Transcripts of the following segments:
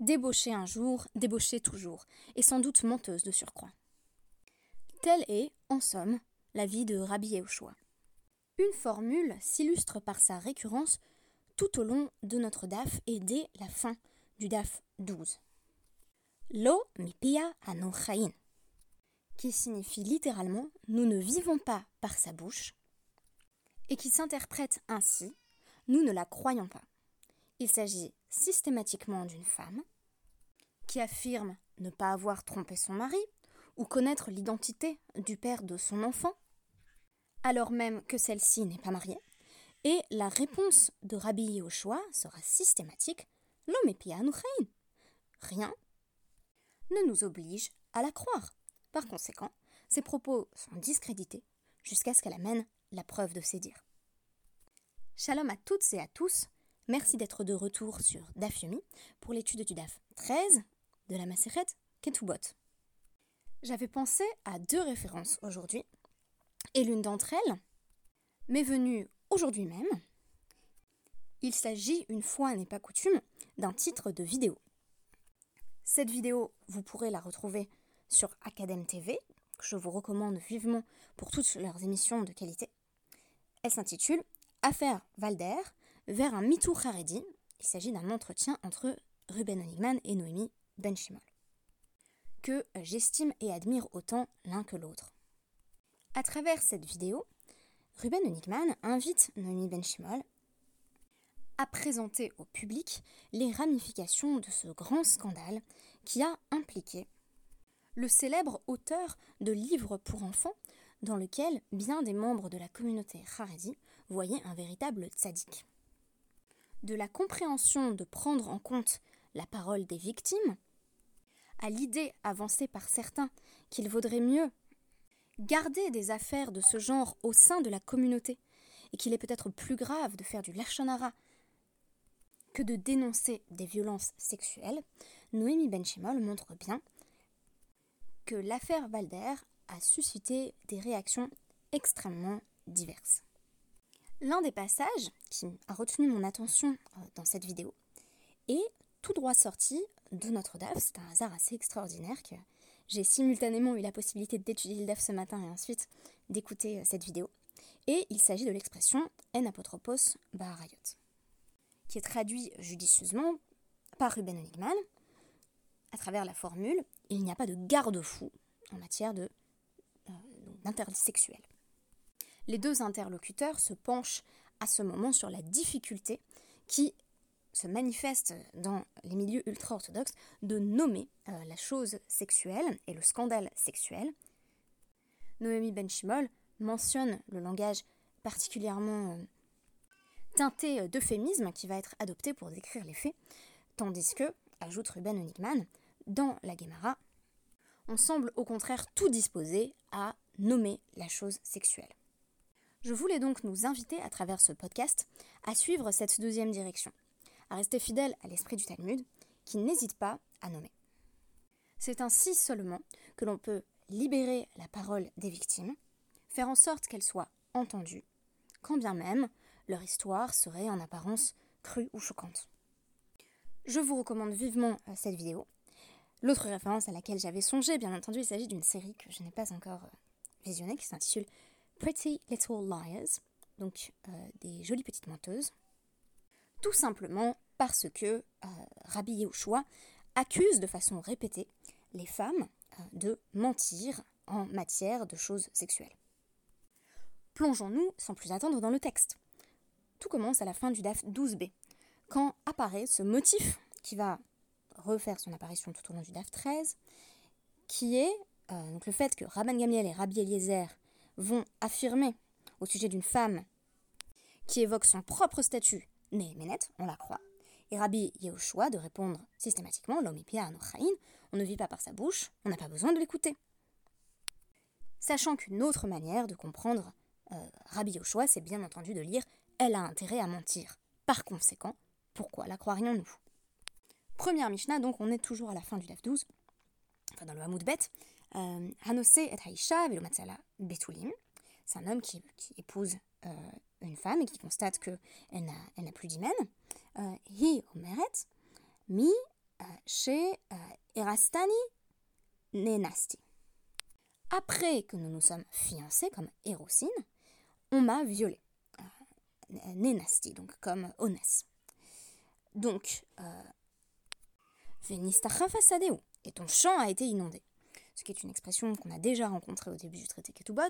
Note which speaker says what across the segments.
Speaker 1: Débauchée un jour, débauchée toujours, et sans doute menteuse de surcroît. Telle est, en somme, la vie de Rabbi Yehoshua. Une formule s'illustre par sa récurrence tout au long de notre DAF et dès la fin du DAF 12. Lo mipia anochain, qui signifie littéralement nous ne vivons pas par sa bouche, et qui s'interprète ainsi nous ne la croyons pas. Il s'agit systématiquement d'une femme qui affirme ne pas avoir trompé son mari ou connaître l'identité du père de son enfant, alors même que celle-ci n'est pas mariée, et la réponse de Rabbi Yehoshua sera systématique Rien ne nous oblige à la croire. Par conséquent, ses propos sont discrédités jusqu'à ce qu'elle amène la preuve de ses dires. Shalom à toutes et à tous. Merci d'être de retour sur DAF pour l'étude du DAF 13 de la Maseret Ketubot. J'avais pensé à deux références aujourd'hui et l'une d'entre elles m'est venue aujourd'hui même. Il s'agit, une fois n'est pas coutume, d'un titre de vidéo. Cette vidéo, vous pourrez la retrouver sur Academ TV, que je vous recommande vivement pour toutes leurs émissions de qualité. Elle s'intitule Affaire Valder vers un MeToo Haredi. Il s'agit d'un entretien entre Ruben Onigman et Noémie Benchimol, que j'estime et admire autant l'un que l'autre. À travers cette vidéo, Ruben Onigman invite Noémie Benchimol à présenter au public les ramifications de ce grand scandale qui a impliqué le célèbre auteur de livres pour enfants dans lequel bien des membres de la communauté Haredi voyait un véritable tzaddik. De la compréhension de prendre en compte la parole des victimes, à l'idée avancée par certains qu'il vaudrait mieux garder des affaires de ce genre au sein de la communauté, et qu'il est peut-être plus grave de faire du lachonara que de dénoncer des violences sexuelles, Noémie Benchimol montre bien que l'affaire Valder a suscité des réactions extrêmement diverses. L'un des passages qui a retenu mon attention euh, dans cette vidéo est tout droit sorti de notre DAF. C'est un hasard assez extraordinaire que j'ai simultanément eu la possibilité d'étudier le DAF ce matin et ensuite d'écouter euh, cette vidéo. Et il s'agit de l'expression en apotropos baharayot, qui est traduit judicieusement par Ruben Onigman à travers la formule il n'y a pas de garde-fou en matière euh, d'interdit sexuel les deux interlocuteurs se penchent à ce moment sur la difficulté qui se manifeste dans les milieux ultra-orthodoxes de nommer euh, la chose sexuelle et le scandale sexuel. Noémie Benchimol mentionne le langage particulièrement euh, teinté d'euphémisme qui va être adopté pour décrire les faits, tandis que, ajoute Ruben Honigman, dans la Gemara, on semble au contraire tout disposé à nommer la chose sexuelle. Je voulais donc nous inviter à travers ce podcast à suivre cette deuxième direction, à rester fidèle à l'esprit du Talmud, qui n'hésite pas à nommer. C'est ainsi seulement que l'on peut libérer la parole des victimes, faire en sorte qu'elles soient entendues, quand bien même leur histoire serait en apparence crue ou choquante. Je vous recommande vivement euh, cette vidéo. L'autre référence à laquelle j'avais songé, bien entendu, il s'agit d'une série que je n'ai pas encore euh, visionnée, qui s'intitule Pretty Little Liars, donc euh, des jolies petites menteuses, tout simplement parce que euh, Rabbi Yehoshua accuse de façon répétée les femmes euh, de mentir en matière de choses sexuelles. Plongeons-nous sans plus attendre dans le texte. Tout commence à la fin du DAF 12b, quand apparaît ce motif qui va refaire son apparition tout au long du DAF 13, qui est donc le fait que Rabban Gamiel et Rabbi Eliezer vont affirmer au sujet d'une femme qui évoque son propre statut, Nehemenet, on la croit, et Rabbi Yehoshua de répondre systématiquement L'omipia on ne vit pas par sa bouche, on n'a pas besoin de l'écouter. Sachant qu'une autre manière de comprendre euh, Rabbi Yehoshua, c'est bien entendu de lire Elle a intérêt à mentir. Par conséquent, pourquoi la croirions-nous? Première Mishnah, donc on est toujours à la fin du DAF 12, enfin dans le Hamoud Bet, euh, Hanose et Haïcha Betulim. C'est un homme qui, épouse euh, une femme et qui constate qu'elle n'a, elle n'a plus d'hymen. Euh, hi omeret mi chez Erastani Nenasti. Après que nous nous sommes fiancés comme Érosine, on m'a violée. Nenasti, donc comme Onès. Donc, Venistachafasadeu, et ton champ a été inondé. Ce qui est une expression qu'on a déjà rencontrée au début du traité Ketubot,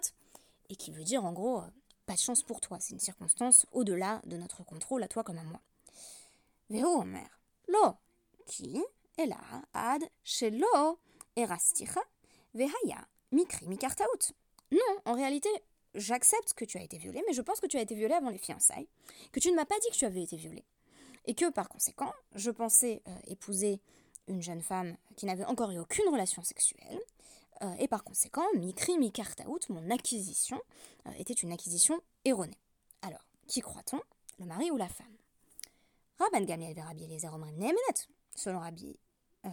Speaker 1: et qui veut dire en gros pas de chance pour toi, c'est une circonstance au-delà de notre contrôle à toi comme à moi. Veho Omer, lo, est là, ad, shelo, erasticha, vehaya, mikri mikartaout. Non, en réalité, j'accepte que tu as été violée, mais je pense que tu as été violée avant les fiançailles, que tu ne m'as pas dit que tu avais été violée. Et que par conséquent, je pensais euh, épouser une jeune femme qui n'avait encore eu aucune relation sexuelle, euh, et par conséquent, Mikri Mikartaout, mon acquisition, euh, était une acquisition erronée. Alors, qui croit-on? Le mari ou la femme? Rabban Gamiel et Rabbi Eliezer. Selon Rabbi euh,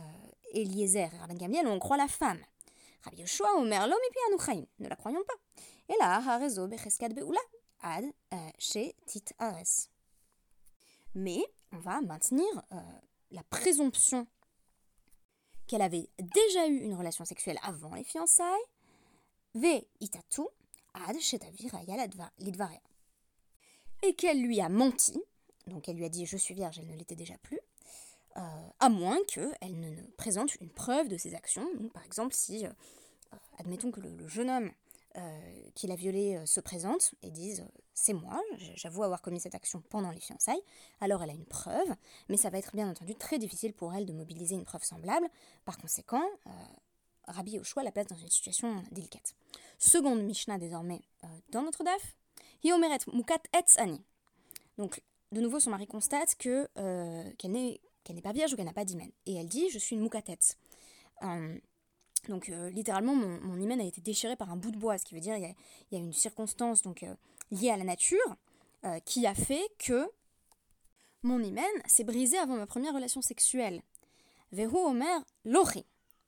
Speaker 1: Eliezer et Rabban Gamiel, on croit la femme. Rabbi Yoshua Omer Lo Mipi Anuchaim. Ne la croyons pas. Et là, Harezo Becheskad Beula. Ad chez Tit Ares. Mais on va maintenir la présomption qu'elle avait déjà eu une relation sexuelle avant les fiançailles, ve itatu ad. Et qu'elle lui a menti, donc elle lui a dit je suis vierge, elle ne l'était déjà plus, euh, à moins qu'elle ne, ne, présente une preuve de ses actions. par exemple, si, euh, admettons que le, jeune homme euh, qui l'a violée se présente et dise c'est moi, j'avoue avoir commis cette action pendant les fiançailles, alors elle a une preuve, mais ça va être bien entendu très difficile pour elle de mobiliser une preuve semblable. Par conséquent, euh, Rabbi Yoshua la place dans une situation délicate. Seconde Mishnah désormais euh, dans notre DAF, Hiomeret Mukat Etz Ani. Donc, de nouveau, son mari constate que euh, qu'elle n'est pas vierge ou qu'elle n'a pas d'hymen. Et elle dit Je suis une Mukatet. Donc, littéralement, mon, hymen a été déchiré par un bout de bois, ce qui veut dire qu'il y, a une circonstance donc, lié à la nature euh, qui a fait que mon hymen s'est brisé avant ma première relation sexuelle. Vehu Omer Lori.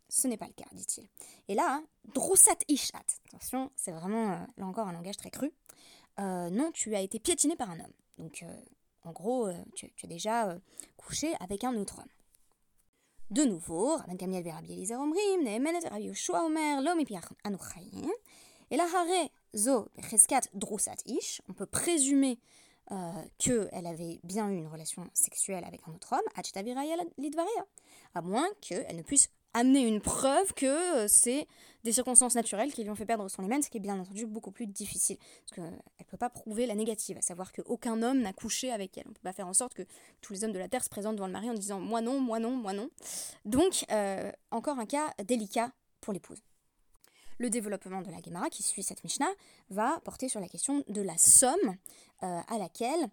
Speaker 1: Ce n'est pas le cas, dit-il. Et là, Drusat Ishat. Attention, c'est vraiment, euh, là encore, un langage très cru. Euh, non, tu as été piétiné par un homme. Donc, en gros, tu, as déjà couché avec un autre homme. De nouveau, Rabban Kamiel Rabbi Eliezer Omrim, Nehemenet Rabbi Yoshua Omer, Lo Mipiach Anuchayim. Et la Hare Zo Cheskat Drusat Ish, on peut présumer euh, qu'elle avait bien eu une relation sexuelle avec un autre homme, Lidvaria, à moins qu'elle ne puisse amener une preuve que euh, c'est des circonstances naturelles qui lui ont fait perdre son hymen, ce qui est bien entendu beaucoup plus difficile. Parce qu'elle ne peut pas prouver la négative, à savoir qu'aucun homme n'a couché avec elle. On ne peut pas faire en sorte que tous les hommes de la Terre se présentent devant le mari en disant moi non, moi non, moi non. Donc, euh, encore un cas délicat pour l'épouse. Le développement de la Gemara qui suit cette Mishnah va porter sur la question de la somme euh, à laquelle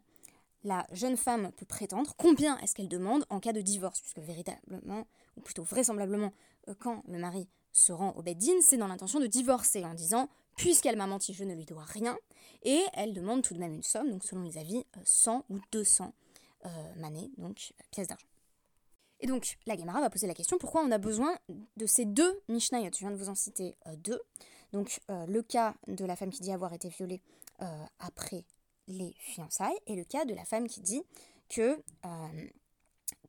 Speaker 1: la jeune femme peut prétendre, combien est-ce qu'elle demande en cas de divorce, puisque véritablement, plutôt vraisemblablement, euh, quand le mari se rend au Beddin, c'est dans l'intention de divorcer en disant puisqu'elle m'a menti, je ne lui dois rien, et elle demande tout de même une somme, donc selon les avis, 100 euh, ou 200 euh, manées, donc pièces d'argent. Et donc, la Gemara va poser la question pourquoi on a besoin de ces deux Mishnayot? Je viens de vous en citer euh, deux. Donc, euh, le cas de la femme qui dit avoir été violée euh, après les fiançailles, et le cas de la femme qui dit que,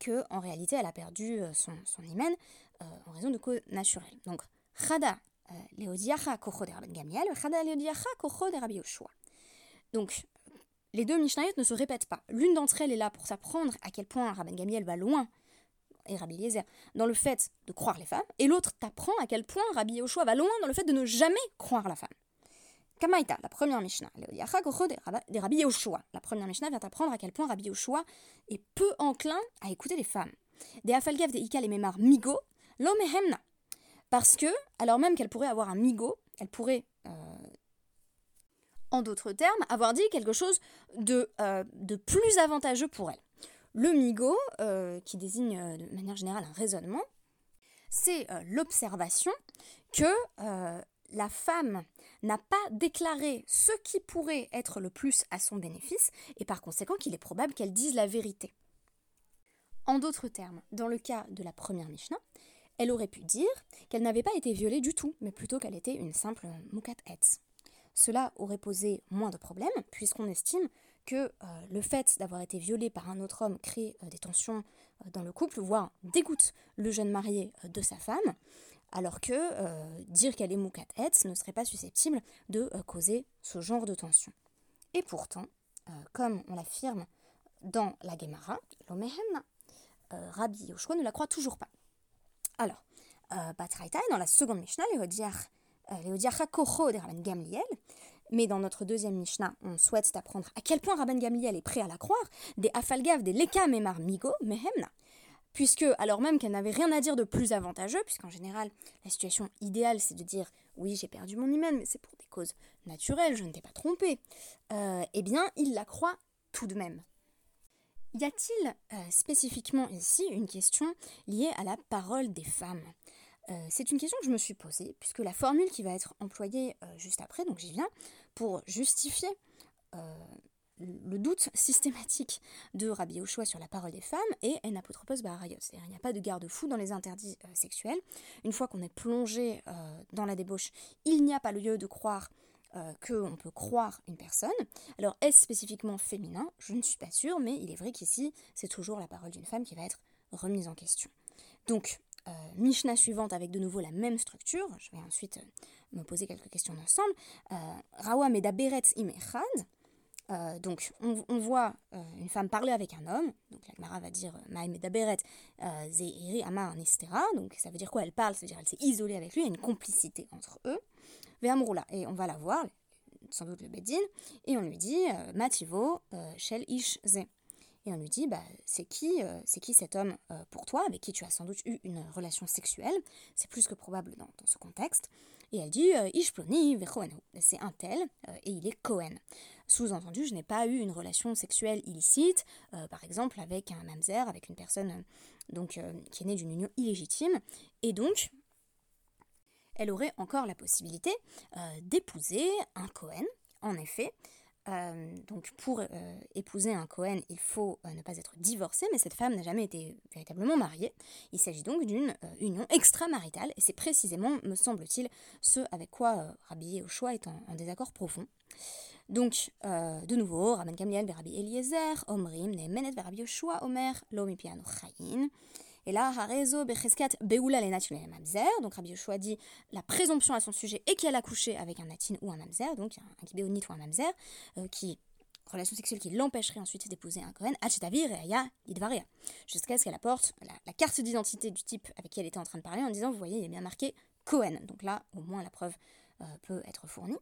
Speaker 1: que en réalité, elle a perdu son, son hymen en raison de causes naturelles. Donc, Chada Leodiacha Kocho de Gamiel, Chada. Donc, les deux Mishnayot ne se répètent pas. L'une d'entre elles est là pour s'apprendre à quel point Rabban Gamiel va loin et Rabbi Eliezer dans le fait de croire les femmes, et l'autre t'apprend à quel point Rabbi Yoshua va loin dans le fait de ne jamais croire la femme. La première Mishnah, vient t'apprendre à quel point Rabbi Yoshua est peu enclin à écouter les femmes. Des Ikal et Memar Migo, l'homme Hemna. Parce que, alors même qu'elle pourrait avoir un Migo, elle pourrait, euh, en d'autres termes, avoir dit quelque chose de, euh, plus avantageux pour elle. Le migo, euh, qui désigne de manière générale un raisonnement, c'est l'observation que la femme n'a pas déclaré ce qui pourrait être le plus à son bénéfice, et par conséquent qu'il est probable qu'elle dise la vérité. En d'autres termes, dans le cas de la première Mishnah, elle aurait pu dire qu'elle n'avait pas été violée du tout, mais plutôt qu'elle était une simple mukat etz. Cela aurait posé moins de problèmes, puisqu'on estime que euh, le fait d'avoir été violée par un autre homme crée euh, des tensions dans le couple, voire dégoûte le jeune marié de sa femme, alors que dire qu'elle est Moukat ne serait pas susceptible de causer ce genre de tension. Et pourtant, comme on l'affirme dans la Gemara, l'Omehen, Rabbi Yoshua ne la croit toujours pas. Alors, Batraïta est dans la seconde Mishnah, Léodiacha Kocho de Gamliel, mais dans notre deuxième Mishnah, on souhaite apprendre à quel point Rabban Gamliel est prêt à la croire, des Afalgav, des Leka Memar Migo, Mehemna. Puisque, alors même qu'elle n'avait rien à dire de plus avantageux, puisqu'en général, la situation idéale, c'est de dire oui, j'ai perdu mon hymen, mais c'est pour des causes naturelles, je ne t'ai pas trompé, euh, eh bien, il la croit tout de même. Y a-t-il euh, spécifiquement ici une question liée à la parole des femmes? Euh, c'est une question que je me suis posée, puisque la formule qui va être employée juste après, donc j'y viens, pour justifier le doute systématique de Rabbi Yoshua sur la parole des femmes est en apotropos barayos. C'est-à-dire il n'y a pas de garde-fou dans les interdits sexuels. Une fois qu'on est plongé dans la débauche, il n'y a pas lieu de croire qu'on peut croire une personne. Alors est-ce spécifiquement féminin? Je ne suis pas sûre, mais il est vrai qu'ici, c'est toujours la parole d'une femme qui va être remise en question. Donc, euh, Mishnah suivante avec de nouveau la même structure. Je vais ensuite euh, me poser quelques questions d'ensemble. Euh, Rawa Medaberet Imechad. Donc, on, voit une femme parler avec un homme. Donc, la Gemara va dire Maï Medaberet Zeiri Amar Nistera. Donc, ça veut dire quoi? Elle parle, ça veut dire qu'elle s'est isolée avec lui. Il y a une complicité entre eux. Veamroula. Et on va la voir, sans doute le Bedin. Et on lui dit Mativo Shel Ish Ze et on lui dit bah, c'est qui, euh, c'est qui cet homme euh, pour toi, avec qui tu as sans doute eu une relation sexuelle, c'est plus que probable dans, ce contexte. Et elle dit euh, Ishploni c'est un tel et il est Cohen. Sous-entendu, je n'ai pas eu une relation sexuelle illicite, par exemple avec un mamzer, avec une personne donc, qui est née d'une union illégitime, et donc elle aurait encore la possibilité d'épouser un Cohen, en effet, euh, donc pour euh, épouser un Cohen, il faut euh, ne pas être divorcé, mais cette femme n'a jamais été véritablement mariée. Il s'agit donc d'une union extramaritale, et c'est précisément, me semble-t-il, ce avec quoi Rabbi choix est en, désaccord profond. Donc, de nouveau, Rabban Gamliel, Rabbi Eliezer, Omrim, Nemenet, Rabbi Yoshua, Omer, Lomipiano, Chayin. Et là, Harezo Becheskat Beoula les Mamzer. Donc Rabbi Yoshua dit la présomption à son sujet est qu'elle a couché avec un natin ou un mamzer, donc un kibéonite ou un mamzer, euh, qui relation sexuelle qui l'empêcherait ensuite d'épouser un Kohen, jusqu'à ce qu'elle apporte la, carte d'identité du type avec qui elle était en train de parler en disant, vous voyez, il est bien marqué Cohen. Donc là, au moins, la preuve euh, peut être fournie.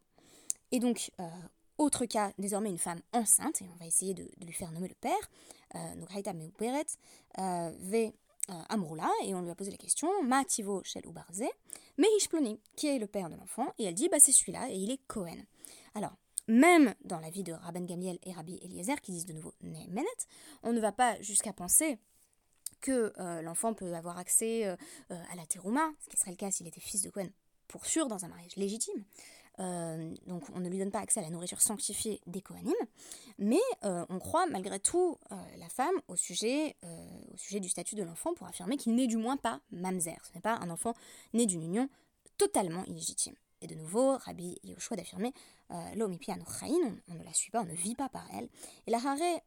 Speaker 1: Et donc, euh, autre cas, désormais une femme enceinte, et on va essayer de, lui faire nommer le père, donc Haïta Meuperet, V Amroula et on lui a posé la question Mativo Shel Ubarze, Mehishploni, qui est le père de l'enfant, et elle dit bah c'est celui-là et il est Cohen. Alors, même dans la vie de Rabban Gamiel et Rabbi Eliezer, qui disent de nouveau Menet, on ne va pas jusqu'à penser que euh, l'enfant peut avoir accès euh, à la terouma, ce qui serait le cas s'il était fils de Cohen, pour sûr, dans un mariage légitime. Euh, donc on ne lui donne pas accès à la nourriture sanctifiée des Kohanim, mais euh, on croit malgré tout euh, la femme au sujet, au sujet du statut de l'enfant pour affirmer qu'il n'est du moins pas mamzer, ce n'est pas un enfant né d'une union totalement illégitime. Et de nouveau, Rabbi Yoshua d'affirmer l'omipi on, on ne la suit pas, on ne vit pas par elle. Et la hare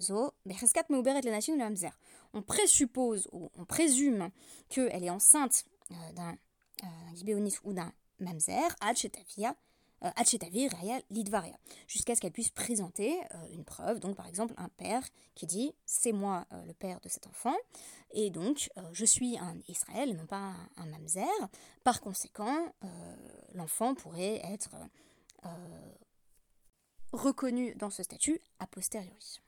Speaker 1: zo le mamzer. On présuppose ou on présume qu'elle est enceinte d'un Gibéonis ou d'un mamzer, euh, lidvaria, jusqu'à ce qu'elle puisse présenter euh, une preuve, donc par exemple un père qui dit c'est moi euh, le père de cet enfant, et donc je suis un Israël, non pas un, mamzer, par conséquent l'enfant pourrait être reconnu dans ce statut a posteriori.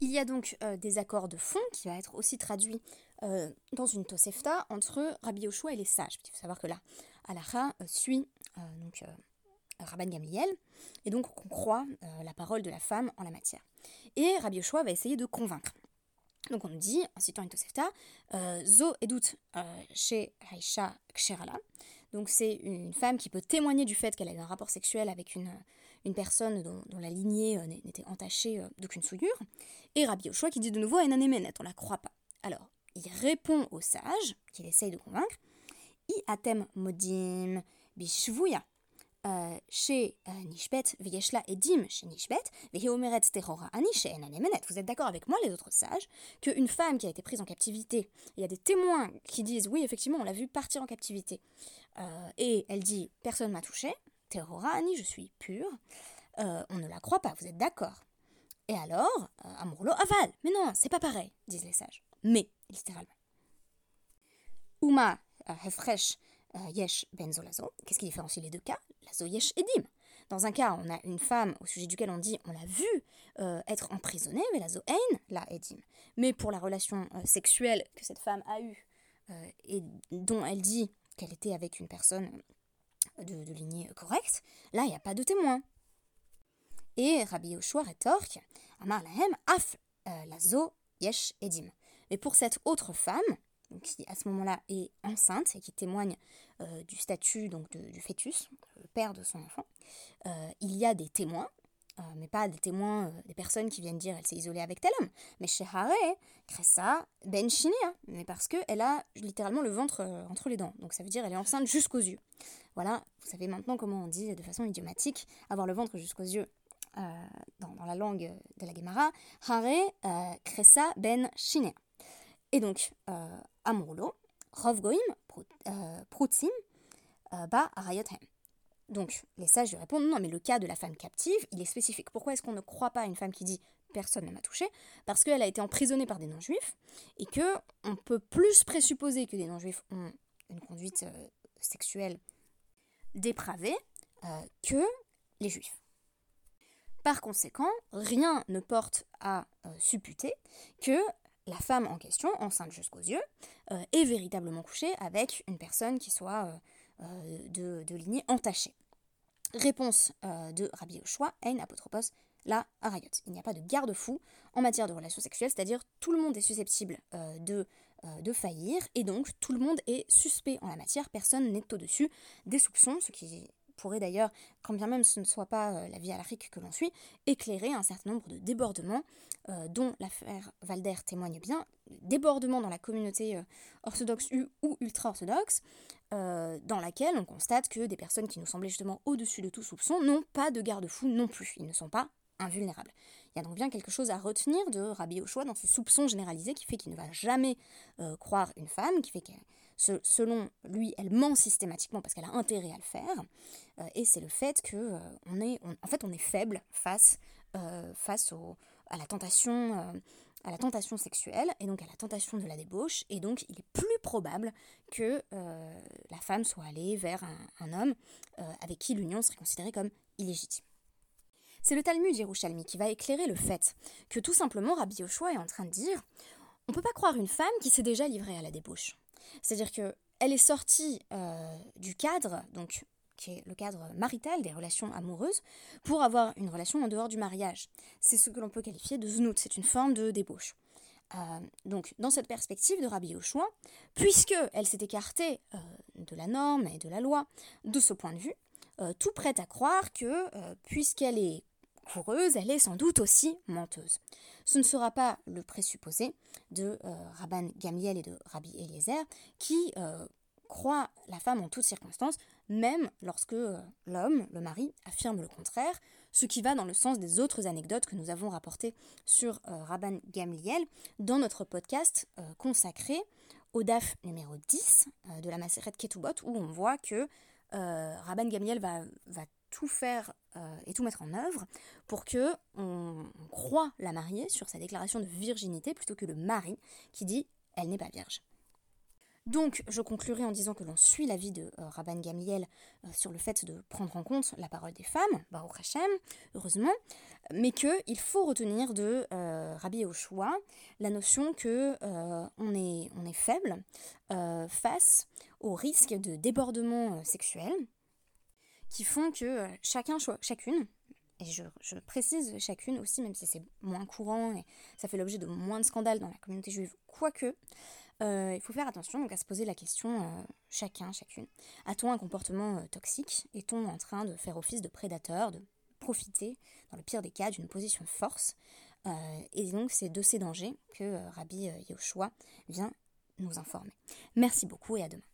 Speaker 1: Il y a donc des accords de fond qui va être aussi traduit dans une Tosefta entre Rabbi Yoshua et les sages. Il faut savoir que là, Alacha euh, suit euh, donc, euh, Rabban Gamliel, et donc on croit la parole de la femme en la matière. Et Rabbi Yoshua va essayer de convaincre. Donc on nous dit, en citant une Tosefta, Zo edut chez Haisha Ksherala. Donc c'est une femme qui peut témoigner du fait qu'elle a eu un rapport sexuel avec une, une personne dont, la lignée n'était entachée d'aucune souillure. Et Rabbi Yoshua qui dit de nouveau Enanemenet, on la croit pas. Alors, il répond au sage, qu'il essaye de convaincre, atem modim bishvuya. chez Nishbet, Veyeshla Edim chez Nishbet, Veheomeret Terora Ani chez Enanemenet. Vous êtes d'accord avec moi, les autres sages, qu'une femme qui a été prise en captivité, il y a des témoins qui disent oui, effectivement, on l'a vue partir en captivité, et elle dit personne m'a touché, Terora Ani, je suis pure, on ne la croit pas, vous êtes d'accord Et alors, Amurlo aval, mais non, c'est pas pareil, disent les sages. Mais, littéralement. Uma Hefresh Yesh Benzo Lazo. Qu'est-ce qui différencie les deux cas? Lazo Yesh Edim. Dans un cas, on a une femme au sujet duquel on dit on l'a vue euh, être emprisonnée, mais Lazo Ein, la Edim. Mais pour la relation euh, sexuelle que cette femme a eue euh, et dont elle dit qu'elle était avec une personne de, lignée correcte, là, il n'y a pas de témoin. Et Rabbi Yoshua rétorque Amar Lahem Af Lazo Yesh Edim. Mais pour cette autre femme, qui à ce moment-là est enceinte et qui témoigne euh, du statut donc du fœtus, le père de son enfant, euh, il y a des témoins, euh, mais pas des témoins, des personnes qui viennent dire elle s'est isolée avec tel homme, mais chez Haré, Cressa, Ben Shinia, mais parce qu'elle a littéralement le ventre entre les dents, donc ça veut dire elle est enceinte jusqu'aux yeux. Voilà, vous savez maintenant comment on dit de façon idiomatique, avoir le ventre jusqu'aux yeux. Dans, dans, la langue de la Gemara, Haré, Cressa, Ben Shinia. Et donc, euh, Amurlo, Rovgoim, euh, Proutzim, euh, Ba Arayothem. Donc, les sages lui répondent non, mais le cas de la femme captive, il est spécifique. Pourquoi est-ce qu'on ne croit pas à une femme qui dit personne ne m'a touché Parce qu'elle a été emprisonnée par des non-juifs et que on peut plus présupposer que des non-juifs ont une conduite sexuelle dépravée que les juifs. Par conséquent, rien ne porte à supputer que la femme en question, enceinte jusqu'aux yeux, euh, est véritablement couchée avec une personne qui soit euh, euh, de, lignée entachée. Réponse de Rabbi Yoshua, Ein apotropos la harayot. Il n'y a pas de garde-fou en matière de relations sexuelles, c'est-à-dire tout le monde est susceptible de, faillir et donc tout le monde est suspect en la matière, personne n'est au-dessus des soupçons, ce qui pourrait d'ailleurs, quand bien même ce ne soit pas euh, la vie alarique que l'on suit, éclairer un certain nombre de débordements euh, dont l'affaire Valder témoigne bien, débordements dans la communauté euh, orthodoxe ou ultra-orthodoxe, dans laquelle on constate que des personnes qui nous semblaient justement au-dessus de tout soupçon n'ont pas de garde-fou non plus, ils ne sont pas invulnérables. Il y a donc bien quelque chose à retenir de Rabbi Ochoa dans ce soupçon généralisé qui fait qu'il ne va jamais croire une femme, qui fait que selon lui, elle ment systématiquement parce qu'elle a intérêt à le faire. Euh, et c'est le fait que euh, on est, en fait, on est faible face, euh, face à la tentation. à la tentation sexuelle et donc à la tentation de la débauche et donc il est plus probable que la femme soit allée vers un, homme avec qui l'union serait considérée comme illégitime. C'est le Talmud Yerushalmi qui va éclairer le fait que tout simplement Rabbi Yoshua est en train de dire on peut pas croire une femme qui s'est déjà livrée à la débauche. C'est-à-dire que elle est sortie euh, du cadre, donc qui est le cadre marital des relations amoureuses, pour avoir une relation en dehors du mariage. C'est ce que l'on peut qualifier de znout, c'est une forme de débauche. Euh, donc, dans cette perspective de Rabbi Yoshua, puisque elle s'est écartée euh, de la norme et de la loi de ce point de vue, tout prête à croire que, puisqu'elle est elle est sans doute aussi menteuse. Ce ne sera pas le présupposé de euh, Rabban Gamiel et de Rabbi Eliezer qui euh, croient la femme en toutes circonstances, même lorsque euh, l'homme, le mari, affirme le contraire, ce qui va dans le sens des autres anecdotes que nous avons rapportées sur Rabban Gamliel dans notre podcast consacré au DAF numéro 10 de la Maseret Ketubot, où on voit que Rabban Gamiel va, va tout faire euh, et tout mettre en œuvre pour que on, croit la mariée sur sa déclaration de virginité plutôt que le mari qui dit elle n'est pas vierge. Donc, je conclurai en disant que l'on suit l'avis de euh, Rabban Gamliel euh, sur le fait de prendre en compte la parole des femmes, Baruch Hashem, heureusement, mais qu'il faut retenir de Rabbi Oshua la notion que on, on est faible face au risque de débordement sexuel, qui font que euh, chacun, chacune, et je, précise chacune aussi, même si c'est moins courant et ça fait l'objet de moins de scandales dans la communauté juive, quoique, euh, il faut faire attention donc à se poser la question, euh, chacun, chacune, a-t-on un comportement toxique? Est-on en train de faire office de prédateur, de profiter, dans le pire des cas, d'une position de force? Et donc c'est de ces dangers que Rabbi Yoshua vient nous informer. Merci beaucoup et à demain.